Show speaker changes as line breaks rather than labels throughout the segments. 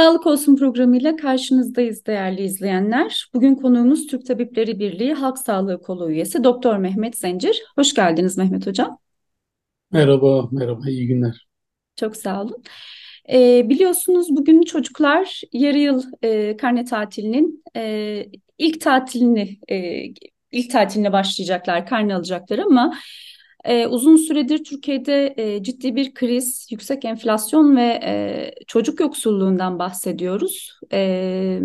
Sağlık Olsun programıyla karşınızdayız değerli izleyenler. Bugün konuğumuz Türk Tabipleri Birliği Halk Sağlığı Kolu üyesi Doktor Mehmet Zencir. Hoş geldiniz Mehmet Hocam.
Merhaba, merhaba, iyi günler.
Çok sağ olun. Ee, biliyorsunuz bugün çocuklar yarı yıl e, karne tatilinin e, ilk tatilini e, ilk tatiline başlayacaklar, karne alacaklar ama e, uzun süredir Türkiye'de e, ciddi bir kriz, yüksek enflasyon ve e, çocuk yoksulluğundan bahsediyoruz. E,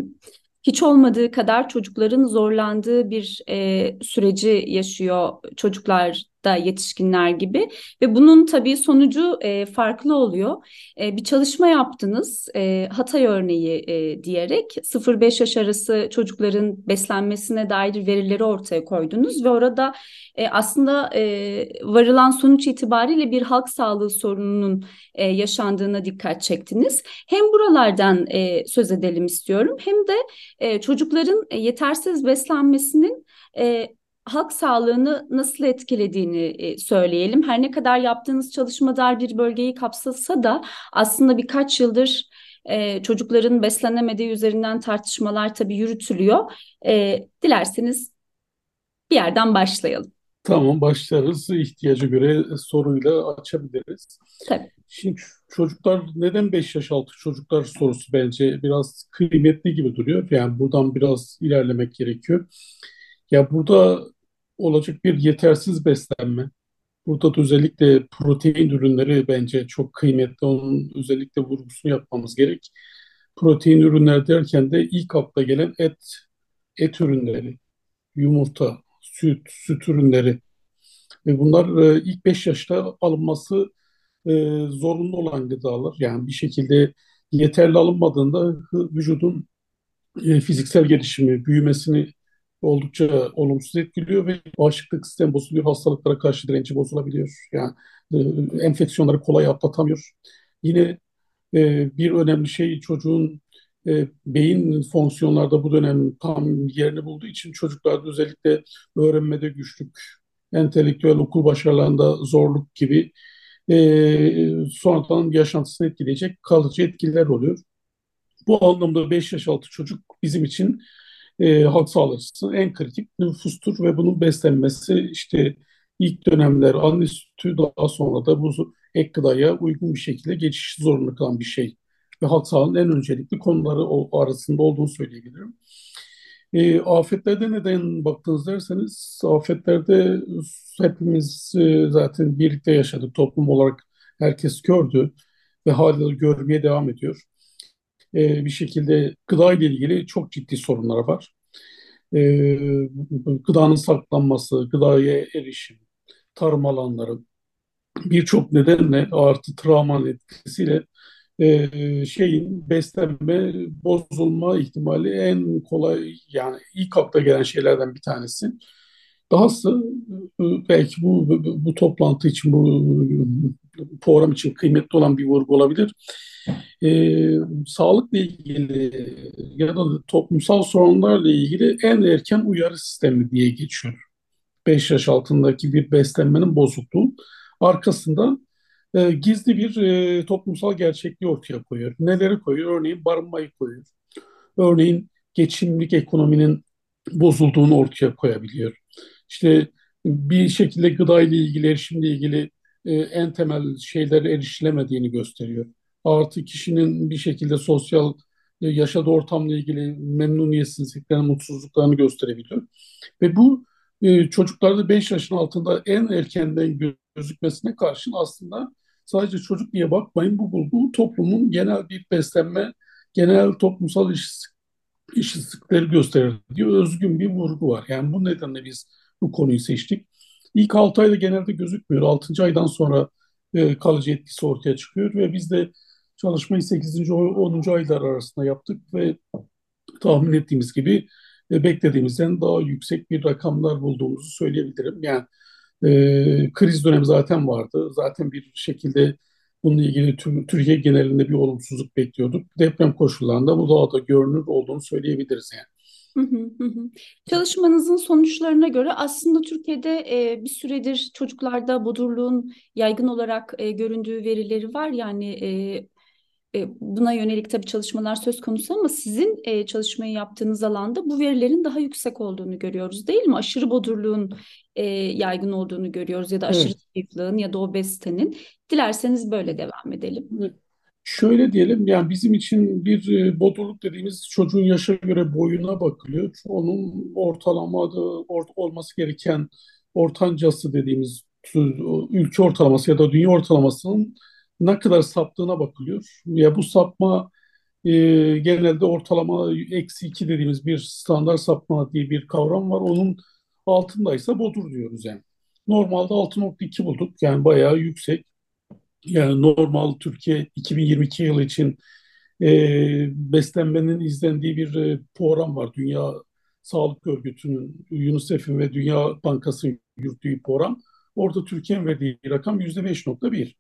hiç olmadığı kadar çocukların zorlandığı bir e, süreci yaşıyor çocuklar da yetişkinler gibi ve bunun tabii sonucu e, farklı oluyor. E, bir çalışma yaptınız e, Hatay örneği e, diyerek 0-5 yaş arası çocukların beslenmesine dair verileri ortaya koydunuz ve orada e, aslında e, varılan sonuç itibariyle bir halk sağlığı sorununun e, yaşandığına dikkat çektiniz. Hem buralardan e, söz edelim istiyorum hem de e, çocukların e, yetersiz beslenmesinin e, halk sağlığını nasıl etkilediğini e, söyleyelim. Her ne kadar yaptığınız çalışma dar bir bölgeyi kapsasa da aslında birkaç yıldır e, çocukların beslenemediği üzerinden tartışmalar tabii yürütülüyor. E, dilerseniz bir yerden başlayalım.
Tamam, başlarız. İhtiyaca göre soruyla açabiliriz.
Tabii.
Şimdi çocuklar neden 5 yaş altı çocuklar sorusu bence biraz kıymetli gibi duruyor. Yani buradan biraz ilerlemek gerekiyor. Ya burada olacak bir yetersiz beslenme. Burada da özellikle protein ürünleri bence çok kıymetli. Onun özellikle vurgusunu yapmamız gerek. Protein ürünler derken de ilk akla gelen et, et ürünleri, yumurta, süt, süt ürünleri ve bunlar e, ilk 5 yaşta alınması e, zorunlu olan gıdalar. Yani bir şekilde yeterli alınmadığında vücudun e, fiziksel gelişimi, büyümesini oldukça olumsuz etkiliyor ve bağışıklık sistemi bozuluyor, hastalıklara karşı direnci bozulabiliyor. Yani e, enfeksiyonları kolay atlatamıyor. Yine e, bir önemli şey çocuğun e, beyin fonksiyonlarda bu dönem tam yerini bulduğu için çocuklarda özellikle öğrenmede güçlük, entelektüel okul başarılarında zorluk gibi e, sonradan yaşantısını etkileyecek kalıcı etkiler oluyor. Bu anlamda 5 yaş altı çocuk bizim için e, halk sağlığı açısından en kritik nüfustur ve bunun beslenmesi işte ilk dönemler anne sütü daha sonra da bu ek gıdaya uygun bir şekilde geçiş zorunda kalan bir şey. Ve halk sağlığının en öncelikli konuları o arasında olduğunu söyleyebilirim. E, afetlerde neden baktınız derseniz afetlerde hepimiz e, zaten birlikte yaşadık toplum olarak herkes gördü ve hala görmeye devam ediyor. E, bir şekilde gıda ile ilgili çok ciddi sorunlar var. E, gıdanın saklanması, gıdaya erişim, tarım alanları birçok nedenle artı travmanın etkisiyle e, şeyin beslenme bozulma ihtimali en kolay yani ilk akla gelen şeylerden bir tanesi. Dahası belki bu, bu, bu toplantı için bu program için kıymetli olan bir vurgu olabilir. Ee, sağlıkla ilgili ya da toplumsal sorunlarla ilgili en erken uyarı sistemi diye geçiyor. 5 yaş altındaki bir beslenmenin bozukluğu arkasından e, gizli bir e, toplumsal gerçekliği ortaya koyuyor. Neleri koyuyor? Örneğin barınmayı koyuyor. Örneğin geçimlik ekonominin bozulduğunu ortaya koyabiliyor. İşte bir şekilde gıda ile ilgili, erişimle ilgili e, en temel şeylere erişilemediğini gösteriyor. Artı kişinin bir şekilde sosyal e, yaşadığı ortamla ilgili memnuniyetsizliklerini, mutsuzluklarını gösterebiliyor. Ve bu e, çocuklarda 5 yaşın altında en erkenden gözükmesine karşın aslında sadece çocuk diye bakmayın bu bulgu toplumun genel bir beslenme, genel toplumsal eşitsizlikleri gösterir diyor. Özgün bir vurgu var. Yani bu nedenle biz bu konuyu seçtik. İlk 6 ayda genelde gözükmüyor. 6. aydan sonra e, kalıcı etkisi ortaya çıkıyor ve biz de çalışmayı 8. 10. aylar arasında yaptık ve tahmin ettiğimiz gibi e, beklediğimizden daha yüksek bir rakamlar bulduğumuzu söyleyebilirim. Yani e, kriz dönemi zaten vardı. Zaten bir şekilde bununla ilgili Türkiye genelinde bir olumsuzluk bekliyorduk. Deprem koşullarında bu daha da görünür olduğunu söyleyebiliriz yani.
Çalışmanızın sonuçlarına göre aslında Türkiye'de e, bir süredir çocuklarda bodurluğun yaygın olarak e, göründüğü verileri var. Yani e, buna yönelik tabii çalışmalar söz konusu ama sizin e, çalışmayı yaptığınız alanda bu verilerin daha yüksek olduğunu görüyoruz değil mi? Aşırı bodurluğun e, yaygın olduğunu görüyoruz ya da aşırı
Evet.
zayıflığın ya da obezitenin. Dilerseniz böyle devam edelim.
Şöyle diyelim yani bizim için bir e, bodurluk dediğimiz çocuğun yaşa göre boyuna bakılıyor. Onun ortalamada or- olması gereken ortancası dediğimiz ülke ortalaması ya da dünya ortalamasının ne kadar saptığına bakılıyor. Ya bu sapma e, genelde ortalama eksi iki dediğimiz bir standart sapma diye bir kavram var. Onun altındaysa bodur diyoruz yani. Normalde 6.2 bulduk yani bayağı yüksek. Yani normal Türkiye 2022 yılı için e, beslenmenin izlendiği bir e, program var. Dünya Sağlık Örgütü'nün, UNICEF'in ve Dünya Bankası'nın yürüttüğü program. Orada Türkiye'nin verdiği rakam %5.1.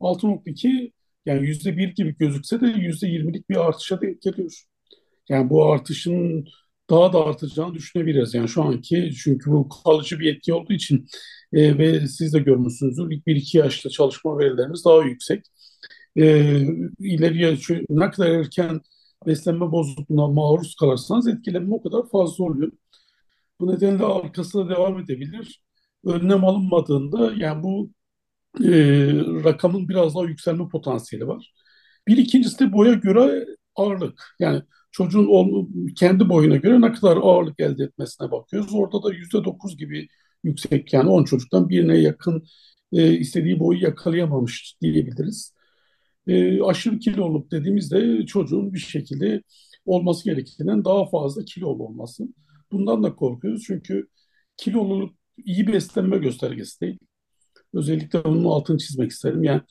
6.2 yani %1 gibi gözükse de %20'lik bir artışa denk geliyor. Yani bu artışın daha da artacağını düşünebiliriz. Yani şu anki çünkü bu kalıcı bir etki olduğu için e, ve siz de görmüşsünüzdür ilk bir iki yaşta çalışma verilerimiz daha yüksek. E, ileriye ne kadar erken beslenme bozukluğuna maruz kalırsanız etkilenme o kadar fazla oluyor. Bu nedenle arkasına devam edebilir. Önlem alınmadığında yani bu e, rakamın biraz daha yükselme potansiyeli var. Bir ikincisi de boya göre ağırlık. Yani çocuğun kendi boyuna göre ne kadar ağırlık elde etmesine bakıyoruz. Orada da yüzde dokuz gibi yüksek yani 10 çocuktan birine yakın e, istediği boyu yakalayamamış diyebiliriz. E, aşırı kiloluk dediğimizde çocuğun bir şekilde olması gerektiğinden daha fazla kilolu olması. Bundan da korkuyoruz çünkü kiloluluk iyi beslenme göstergesi değil. Özellikle bunun altını çizmek isterim. Yani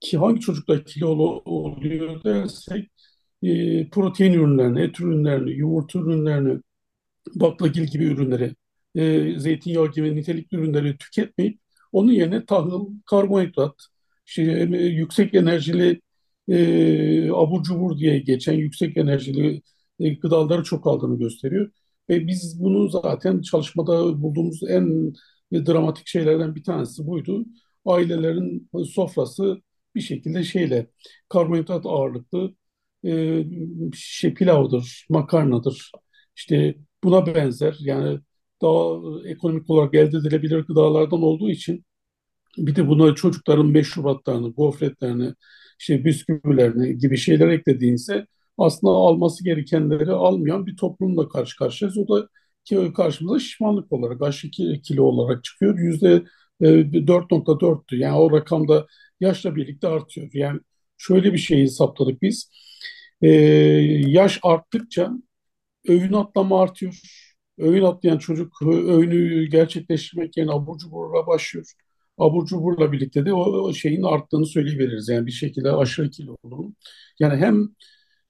ki hangi çocuklar kilolu oluyor dersek e, protein ürünlerini, et ürünlerini, yumurta ürünlerini, baklagil gibi ürünleri, e, zeytinyağı gibi nitelikli ürünleri tüketmeyip onun yerine tahıl, karbonhidrat, şey, yüksek enerjili e, abur cubur diye geçen yüksek enerjili e, gıdaları çok aldığını gösteriyor. Ve biz bunu zaten çalışmada bulduğumuz en dramatik şeylerden bir tanesi buydu. Ailelerin sofrası bir şekilde şeyle karbonhidrat ağırlıklı e, şey pilavdır, makarnadır. İşte buna benzer yani daha ekonomik olarak elde edilebilir gıdalardan olduğu için bir de buna çocukların meşrubatlarını, gofretlerini, işte bisküvilerini gibi şeyler eklediğinizde aslında alması gerekenleri almayan bir toplumla karşı karşıyayız. O da ki karşımıza şişmanlık olarak, aşırı kilo olarak çıkıyor. Yüzde e, 4.4'tü. Yani o rakamda yaşla birlikte artıyor. Yani şöyle bir şey hesapladık biz. E, yaş arttıkça öğün atlama artıyor. Öğün atlayan çocuk öğünü gerçekleştirmek yerine abur cuburla başlıyor. Abur cuburla birlikte de o, şeyin arttığını söyleyebiliriz. Yani bir şekilde aşırı kiloluluğun. Yani hem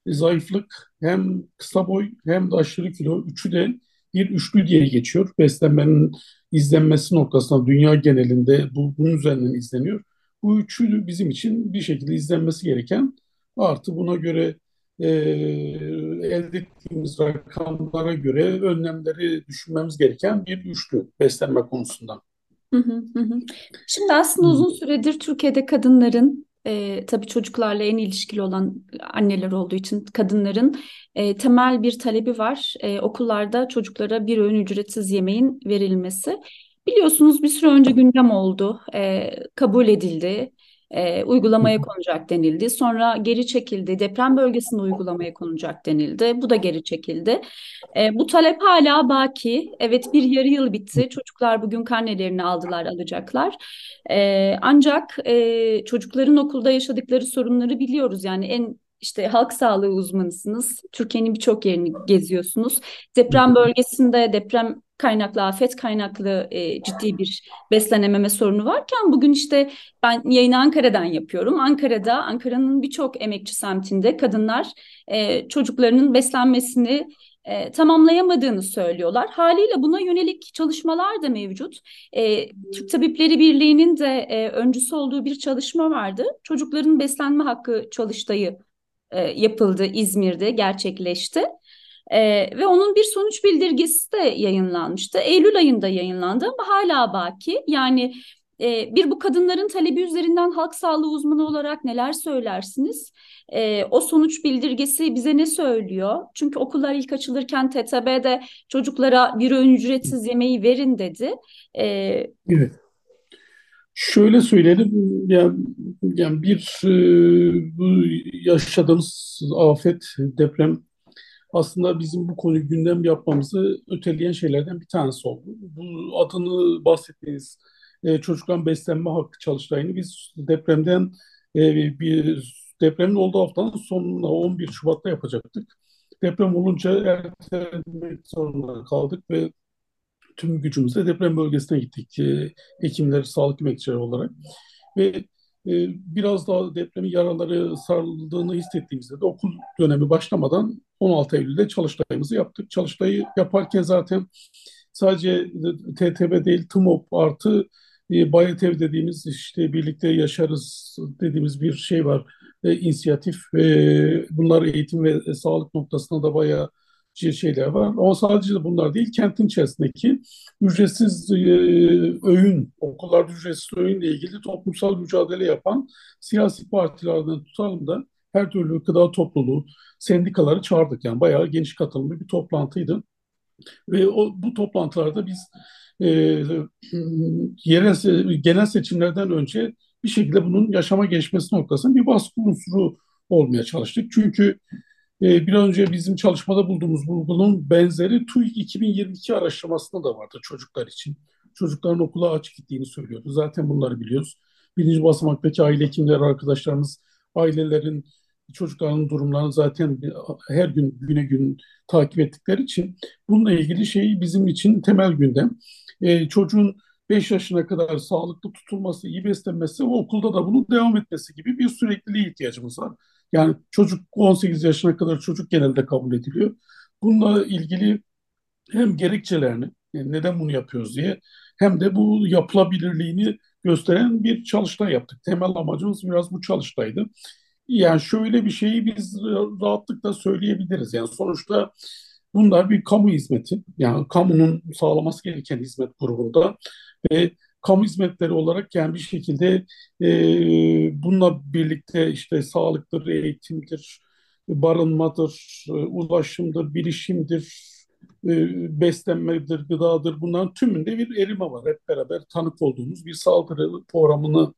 zayıflık hem kısa boy hem de aşırı kilo üçü de bir üçlü diye geçiyor. Beslenmenin izlenmesi noktasında dünya genelinde bu, bunun üzerinden izleniyor. Bu üçü bizim için bir şekilde izlenmesi gereken artı buna göre e, elde ettiğimiz rakamlara göre önlemleri düşünmemiz gereken bir üçlü beslenme konusunda.
Hı hı hı. Şimdi aslında uzun süredir Türkiye'de kadınların e, tabii çocuklarla en ilişkili olan anneler olduğu için kadınların e, temel bir talebi var. E, okullarda çocuklara bir öğün ücretsiz yemeğin verilmesi. Biliyorsunuz bir süre önce gündem oldu, e, kabul edildi, e, uygulamaya konacak denildi. Sonra geri çekildi, deprem bölgesinde uygulamaya konacak denildi. Bu da geri çekildi. E, bu talep hala baki. Evet bir yarı yıl bitti. Çocuklar bugün karnelerini aldılar, alacaklar. E, ancak e, çocukların okulda yaşadıkları sorunları biliyoruz. Yani en işte halk sağlığı uzmanısınız. Türkiye'nin birçok yerini geziyorsunuz. Deprem bölgesinde deprem kaynaklı, afet kaynaklı e, ciddi bir beslenememe sorunu varken bugün işte ben yayını Ankara'dan yapıyorum. Ankara'da, Ankara'nın birçok emekçi semtinde kadınlar e, çocuklarının beslenmesini e, tamamlayamadığını söylüyorlar. Haliyle buna yönelik çalışmalar da mevcut. E, Türk Tabipleri Birliği'nin de e, öncüsü olduğu bir çalışma vardı. Çocukların beslenme hakkı çalıştayı e, yapıldı İzmir'de, gerçekleşti. E, ve onun bir sonuç bildirgesi de yayınlanmıştı. Eylül ayında yayınlandı ama hala baki. Yani E, bir bu kadınların talebi üzerinden halk sağlığı uzmanı olarak neler söylersiniz? E, o sonuç bildirgesi bize ne söylüyor? Çünkü okullar ilk açılırken TTB'de çocuklara bir öğün ücretsiz yemeği verin dedi. E,
Evet. Şöyle söyleyelim, yani, yani bir e, bu yaşadığımız afet, deprem aslında bizim bu konuyu gündem yapmamızı öteleyen şeylerden bir tanesi oldu. Bu adını bahsettiğiniz e, çocukların beslenme hakkı çalıştayını biz depremden e, bir depremin olduğu haftanın sonuna 11 Şubat'ta yapacaktık. Deprem olunca ertelemek zorunda kaldık ve tüm gücümüzle deprem bölgesine gittik. E, hekimler, sağlık emekçileri olarak. Ve biraz daha depremin yaraları sarıldığını hissettiğimizde de okul dönemi başlamadan 16 Eylül'de çalıştayımızı yaptık. Çalıştayı yaparken zaten sadece TTB değil TMOP artı e, Bayetev dediğimiz işte birlikte yaşarız dediğimiz bir şey var. E, inisiyatif. E, bunlar eğitim ve sağlık noktasında da bayağı şeyler var. Ama sadece de bunlar değil, kentin içerisindeki ücretsiz e, öğün, okullarda ücretsiz öğünle ilgili toplumsal mücadele yapan siyasi partilerden tutalım da her türlü gıda topluluğu, sendikaları çağırdık. Yani bayağı geniş katılımlı bir toplantıydı. Ve o, bu toplantılarda biz e, yerel, genel seçimlerden önce bir şekilde bunun yaşama geçmesi noktasında bir baskı unsuru olmaya çalıştık. Çünkü e, bir önce bizim çalışmada bulduğumuz bulgunun benzeri TÜİK 2022 araştırmasında da vardı çocuklar için. Çocukların okula açık gittiğini söylüyordu. Zaten bunları biliyoruz. Birinci basamaktaki aile hekimleri arkadaşlarımız ailelerin çocukların durumlarını zaten her gün güne gün takip ettikleri için bununla ilgili şey bizim için temel gündem. E, çocuğun 5 yaşına kadar sağlıklı tutulması, iyi beslenmesi ve okulda da bunun devam etmesi gibi bir sürekliliğe ihtiyacımız var. Yani çocuk 18 yaşına kadar çocuk genelde kabul ediliyor. Bununla ilgili hem gerekçelerini, yani neden bunu yapıyoruz diye hem de bu yapılabilirliğini gösteren bir çalıştay yaptık. Temel amacımız biraz bu çalıştaydı. Yani şöyle bir şeyi biz rahatlıkla söyleyebiliriz. Yani sonuçta bunlar bir kamu hizmeti. Yani kamunun sağlaması gereken hizmet grubunda ve kamu hizmetleri olarak yani bir şekilde e, bununla birlikte işte sağlıktır, eğitimdir, barınmadır, e, ulaşımdır, bilişimdir, e, beslenmedir, gıdadır bunların tümünde bir erime var. Hep beraber tanık olduğumuz bir saldırı programını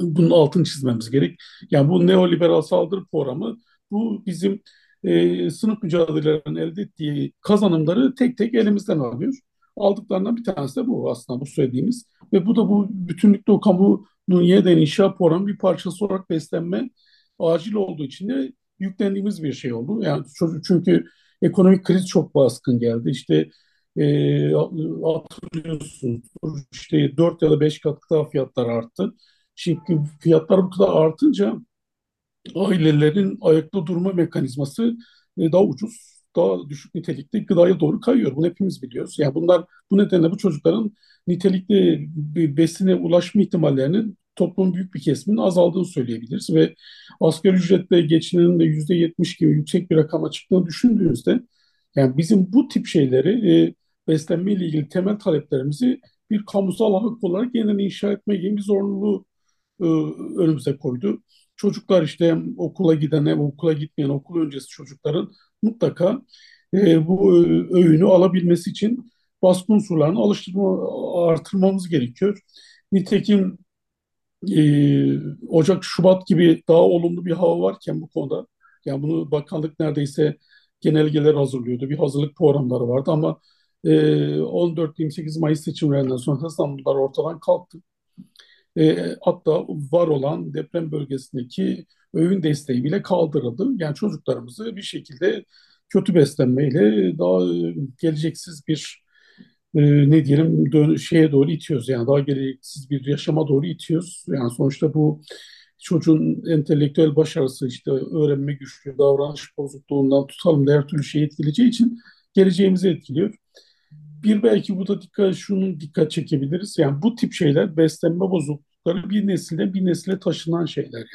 bunun altını çizmemiz gerek. Yani bu neoliberal saldırı programı bu bizim e, sınıf mücadelelerinin elde ettiği kazanımları tek tek elimizden alıyor. Aldıklarından bir tanesi de bu aslında bu söylediğimiz. Ve bu da bu bütünlükte o kamunun yeniden inşa programı bir parçası olarak beslenme acil olduğu için de yüklendiğimiz bir şey oldu. Yani çünkü ekonomik kriz çok baskın geldi. İşte e, hatırlıyorsunuz işte 4 ya da 5 kat daha fiyatlar arttı. Şimdi fiyatlar bu kadar artınca ailelerin ayakta durma mekanizması e, daha ucuz, daha düşük nitelikli gıdaya doğru kayıyor. Bunu hepimiz biliyoruz. Yani bunlar bu nedenle bu çocukların nitelikli bir besine ulaşma ihtimallerinin toplumun büyük bir kesiminin azaldığını söyleyebiliriz ve asgari ücretle geçinenin de yüzde yetmiş gibi yüksek bir rakama çıktığını düşündüğünüzde yani bizim bu tip şeyleri e, beslenme ile ilgili temel taleplerimizi bir kamusal hak olarak yeniden inşa etme gibi bir zorunluluğu e, önümüze koydu. Çocuklar işte okula giden hem okula gitmeyen okul öncesi çocukların mutlaka e, bu öğünü alabilmesi için baskı unsurlarını alıştırma, artırmamız gerekiyor. Nitekim e, Ocak, Şubat gibi daha olumlu bir hava varken bu konuda yani bunu bakanlık neredeyse genelgeler hazırlıyordu. Bir hazırlık programları vardı ama e, 14-28 Mayıs seçimlerinden sonra bunlar ortadan kalktı. E, hatta var olan deprem bölgesindeki öğün desteği bile kaldırıldı. Yani çocuklarımızı bir şekilde kötü beslenmeyle daha e, geleceksiz bir e, ne diyelim dön şeye doğru itiyoruz. Yani daha geleceksiz bir yaşama doğru itiyoruz. Yani sonuçta bu çocuğun entelektüel başarısı işte öğrenme güçlüğü, davranış bozukluğundan tutalım da her türlü şeyi etkileyeceği için geleceğimizi etkiliyor. Bir belki bu da dikkat, şunun dikkat çekebiliriz. Yani bu tip şeyler beslenme bozuklukları bir nesilden bir nesile taşınan şeyler yani.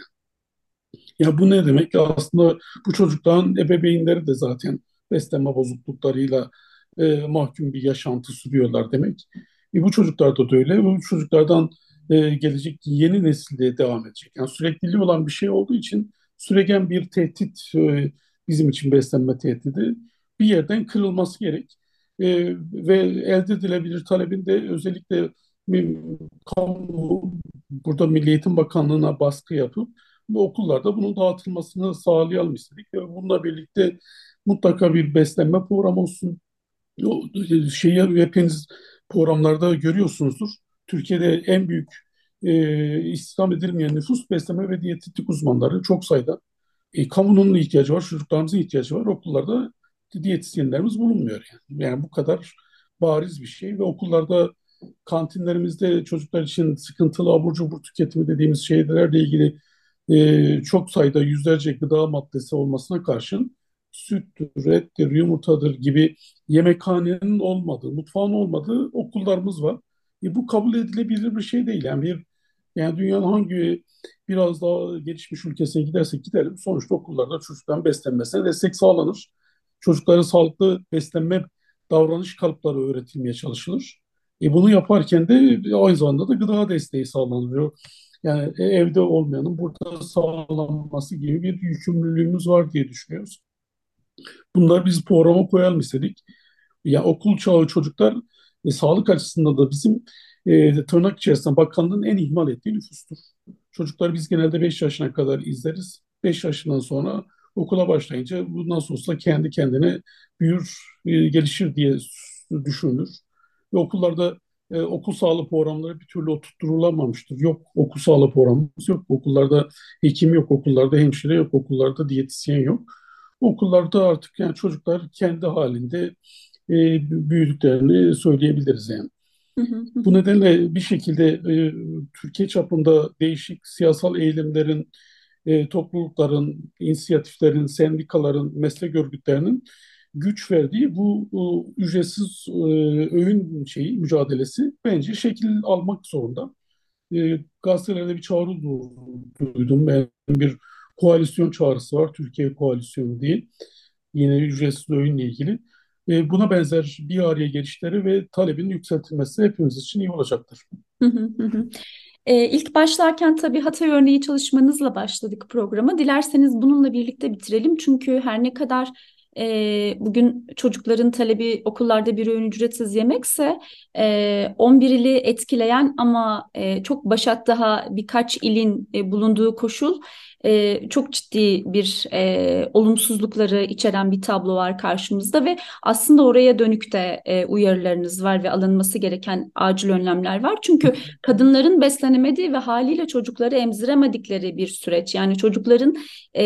Ya bu ne demek? Aslında bu çocukların ebeveynleri de zaten beslenme bozukluklarıyla e, mahkum bir yaşantı sürüyorlar demek. E, bu çocuklarda da öyle. Bu çocuklardan e, gelecek yeni nesilde devam edecek. Yani sürekliliği olan bir şey olduğu için süregen bir tehdit e, bizim için beslenme tehdidi bir yerden kırılması gerek. E, ve elde edilebilir talebin de özellikle kamu burada Milli Eğitim Bakanlığı'na baskı yapıp ve okullarda bunun dağıtılmasını sağlayalım istedik. Ve bununla birlikte mutlaka bir beslenme programı olsun. Şeyi hepiniz programlarda görüyorsunuzdur. Türkiye'de en büyük e, istihdam edilmeyen nüfus besleme ve diyetetik uzmanları çok sayıda. E, kamunun ihtiyacı var, çocuklarımızın ihtiyacı var. Okullarda diyetisyenlerimiz bulunmuyor yani. Yani bu kadar bariz bir şey ve okullarda kantinlerimizde çocuklar için sıkıntılı abur cubur tüketimi dediğimiz şeylerle ilgili e, çok sayıda yüzlerce gıda maddesi olmasına karşın süttür, ettir, yumurtadır gibi yemekhanenin olmadığı, mutfağın olmadığı okullarımız var. E, bu kabul edilebilir bir şey değil. Yani bir yani dünyanın hangi biraz daha gelişmiş ülkesine gidersek gidelim sonuçta okullarda çocukların beslenmesine destek sağlanır. Çocuklara sağlıklı beslenme davranış kalıpları öğretilmeye çalışılır. E bunu yaparken de aynı zamanda da gıda desteği sağlanıyor. Yani e, evde olmayanın burada sağlanması gibi bir yükümlülüğümüz var diye düşünüyoruz. Bunları biz programa koyalım istedik. Ya okul çağı çocuklar e, sağlık açısından da bizim e, tırnak içerisinde bakanlığın en ihmal ettiği nüfustur. Çocuklar biz genelde 5 yaşına kadar izleriz. 5 yaşından sonra okula başlayınca bu nasıl olsa kendi kendine büyür, e, gelişir diye düşünülür. Ve okullarda e, okul sağlığı programları bir türlü oturtturulamamıştır. Yok okul sağlığı programımız yok. Okullarda hekim yok, okullarda hemşire yok, okullarda diyetisyen yok. Okullarda artık yani çocuklar kendi halinde e, büyüdüklerini söyleyebiliriz yani. Bu nedenle bir şekilde e, Türkiye çapında değişik siyasal eğilimlerin, e, toplulukların, inisiyatiflerin, sendikaların, meslek örgütlerinin güç verdiği bu e, ücretsiz e, öğün şeyi mücadelesi bence şekil almak zorunda. E, gazetelerde bir çağrı duydum. Ben bir koalisyon çağrısı var. Türkiye koalisyonu diye. Yine ücretsiz öğünle ilgili. E, buna benzer bir araya gelişleri ve talebin yükseltilmesi hepimiz için iyi olacaktır.
E, ilk başlarken tabii Hatay örneği çalışmanızla başladık programa. Dilerseniz bununla birlikte bitirelim. Çünkü her ne kadar e, bugün çocukların talebi okullarda bir öğün ücretsiz yemekse e, 11 ili etkileyen ama e, çok başat daha birkaç ilin e, bulunduğu koşul e, çok ciddi bir e, olumsuzlukları içeren bir tablo var karşımızda ve aslında oraya dönük de e, uyarılarınız var ve alınması gereken acil önlemler var. Çünkü kadınların beslenemediği ve haliyle çocukları emziremedikleri bir süreç. Yani çocukların e,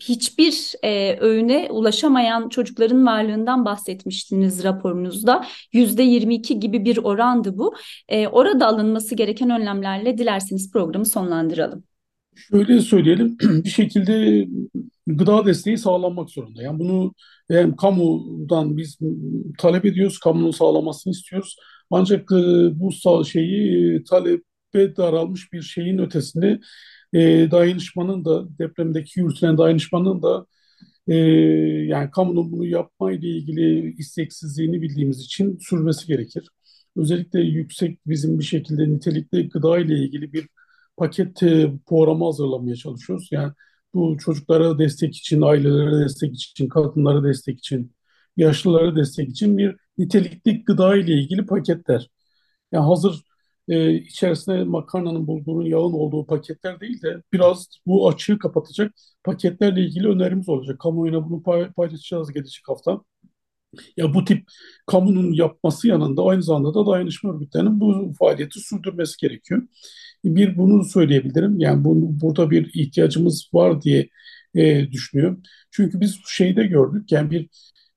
hiçbir e, öğüne ulaşamayan çocukların varlığından bahsetmiştiniz raporunuzda. Yüzde 22 gibi bir orandı bu. E, orada alınması gereken önlemlerle dilerseniz programı sonlandıralım.
Şöyle söyleyelim, bir şekilde gıda desteği sağlanmak zorunda. Yani bunu hem kamudan biz talep ediyoruz, kamunun sağlamasını istiyoruz. Ancak e, bu şeyi e, talebe daralmış bir şeyin ötesinde e, dayanışmanın da depremdeki yürütülen dayanışmanın da e, yani kamunun bunu yapmayla ilgili isteksizliğini bildiğimiz için sürmesi gerekir. Özellikle yüksek bizim bir şekilde nitelikli gıda ile ilgili bir paket e, programı hazırlamaya çalışıyoruz. Yani bu çocuklara destek için, ailelere destek için, kadınlara destek için, yaşlılara destek için bir nitelikli gıda ile ilgili paketler. Yani hazır e, içerisinde makarnanın bulgurun yağın olduğu paketler değil de biraz bu açığı kapatacak paketlerle ilgili önerimiz olacak. Kamuoyuna bunu paylaşacağız gelecek hafta. Ya bu tip kamunun yapması yanında aynı zamanda da dayanışma örgütlerinin bu faaliyeti sürdürmesi gerekiyor. Bir bunu söyleyebilirim. Yani bunu, burada bir ihtiyacımız var diye e, düşünüyorum. Çünkü biz şeyde gördük. Yani bir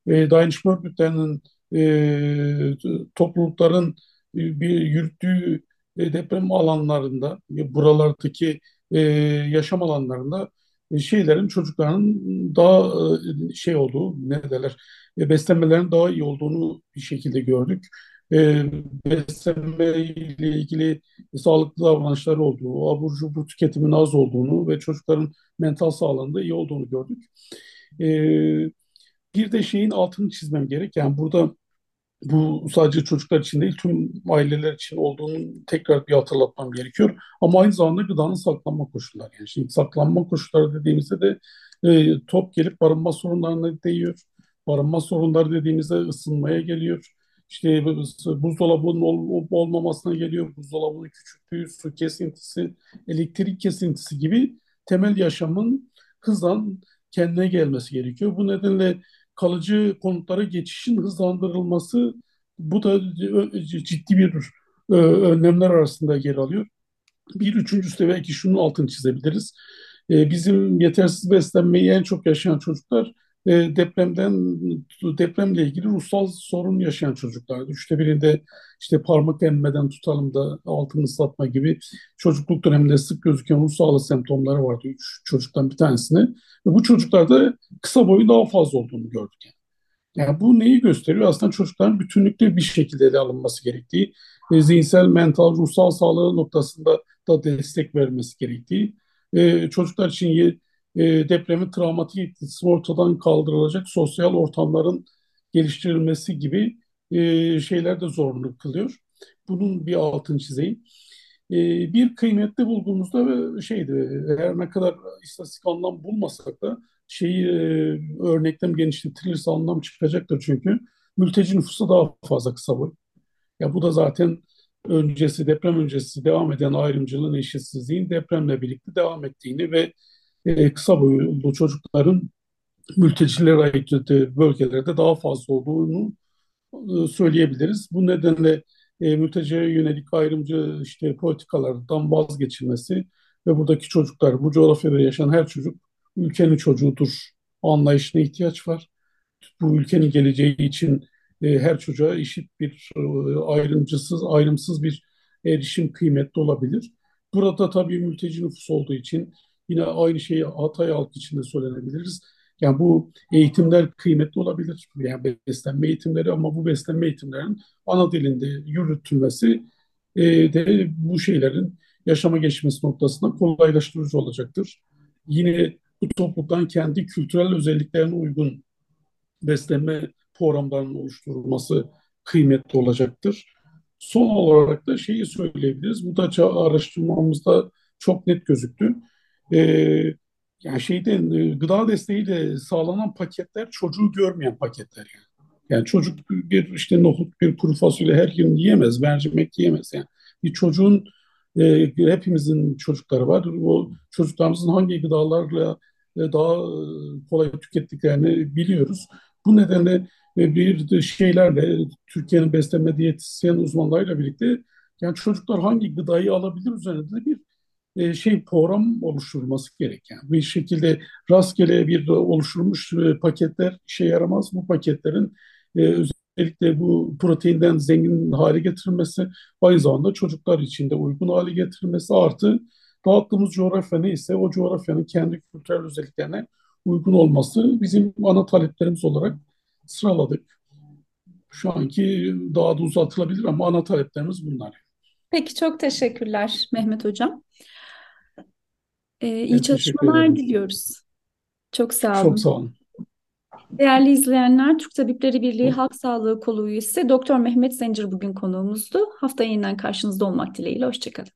e, dayanışma örgütlerinin e, toplulukların bir yürüttüğü e, deprem alanlarında, buralardaki e, yaşam alanlarında e, şeylerin çocukların daha şey olduğu ne derler beslenmelerin daha iyi olduğunu bir şekilde gördük. Beslenme ile ilgili sağlıklı davranışlar olduğu, abur cubur tüketimin az olduğunu ve çocukların mental sağlığında iyi olduğunu gördük. Bir de şeyin altını çizmem gerek. Yani burada bu sadece çocuklar için değil tüm aileler için olduğunu tekrar bir hatırlatmam gerekiyor. Ama aynı zamanda gıdanın saklanma koşulları. Yani şimdi saklanma koşulları dediğimizde de e, top gelip barınma sorunlarına değiyor. Barınma sorunları dediğimizde ısınmaya geliyor. İşte buzdolabının ol, olmamasına geliyor. Buzdolabının küçüklüğü, su kesintisi, elektrik kesintisi gibi temel yaşamın hızlan kendine gelmesi gerekiyor. Bu nedenle kalıcı konutlara geçişin hızlandırılması bu da ciddi bir e, önlemler arasında yer alıyor. Bir üçüncüsü de belki şunun altını çizebiliriz. E, bizim yetersiz beslenmeyi en çok yaşayan çocuklar e, depremden depremle ilgili ruhsal sorun yaşayan çocuklar. Üçte birinde işte parmak emmeden tutalım da altını ıslatma gibi çocukluk döneminde sık gözüken ruh sağlığı semptomları vardı. Üç çocuktan bir tanesini. Ve bu çocuklarda kısa boyu daha fazla olduğunu gördük. Yani. Bu neyi gösteriyor? Aslında çocukların bütünlükte bir şekilde ele alınması gerektiği, e, zihinsel, mental, ruhsal sağlığı noktasında da destek vermesi gerektiği, e, çocuklar için e, depremin travmatik etkisi ortadan kaldırılacak sosyal ortamların geliştirilmesi gibi e, şeyler de zorunlu kılıyor. Bunun bir altını çizeyim. E, bir kıymetli bulduğumuzda şeydi, her ne kadar istatistik anlam bulmasak da şeyi e, örneklem genişletilirse anlam çıkacaktır çünkü mülteci nüfusu daha fazla kısa boy. Ya bu da zaten öncesi deprem öncesi devam eden ayrımcılığın eşitsizliğin depremle birlikte devam ettiğini ve e, kısa boylu çocukların mültecilere ait bölgelerde daha fazla olduğunu e, söyleyebiliriz. Bu nedenle e, mülteciye yönelik ayrımcı işte politikalardan vazgeçilmesi ve buradaki çocuklar, bu coğrafyada yaşayan her çocuk ülkenin çocuğudur anlayışına ihtiyaç var. Bu ülkenin geleceği için e, her çocuğa eşit bir e, ayrımcısız, ayrımsız bir erişim kıymetli olabilir. Burada tabii mülteci nüfus olduğu için yine aynı şeyi Hatay halkı için de söylenebiliriz. Yani bu eğitimler kıymetli olabilir. Yani beslenme eğitimleri ama bu beslenme eğitimlerinin ana dilinde yürütülmesi e, de bu şeylerin yaşama geçmesi noktasında kolaylaştırıcı olacaktır. Yine bu topluluktan kendi kültürel özelliklerine uygun beslenme programlarının oluşturulması kıymetli olacaktır. Son olarak da şeyi söyleyebiliriz. Bu da araştırmamızda çok net gözüktü. Ee, yani şeyden e, gıda desteğiyle sağlanan paketler çocuğu görmeyen paketler yani. Yani çocuk bir işte nohut, bir kuru fasulye her gün yiyemez, mercimek yiyemez yani. Bir çocuğun e, hepimizin çocukları var. O çocuklarımızın hangi gıdalarla e, daha e, kolay tükettiklerini biliyoruz. Bu nedenle e, bir şeylerle Türkiye'nin beslenme diyetisyen uzmanlarıyla birlikte yani çocuklar hangi gıdayı alabilir üzerinde de bir şey program oluşturulması gereken. Bir şekilde rastgele bir oluşturulmuş paketler işe yaramaz. Bu paketlerin özellikle bu proteinden zengin hale getirilmesi, aynı zamanda çocuklar için de uygun hale getirilmesi artı dağıttığımız coğrafya neyse o coğrafyanın kendi kültürel özelliklerine uygun olması bizim ana taleplerimiz olarak sıraladık. Şu anki daha da uzatılabilir ama ana taleplerimiz bunlar.
Peki çok teşekkürler Mehmet Hocam. Ee, iyi çalışmalar diliyoruz. Çok sağ
Çok
olun.
sağ olun.
Değerli izleyenler, Türk Tabipleri Birliği Halk Sağlığı Kolu üyesi Doktor Mehmet Zencir bugün konuğumuzdu. Hafta yeniden karşınızda olmak dileğiyle. Hoşçakalın.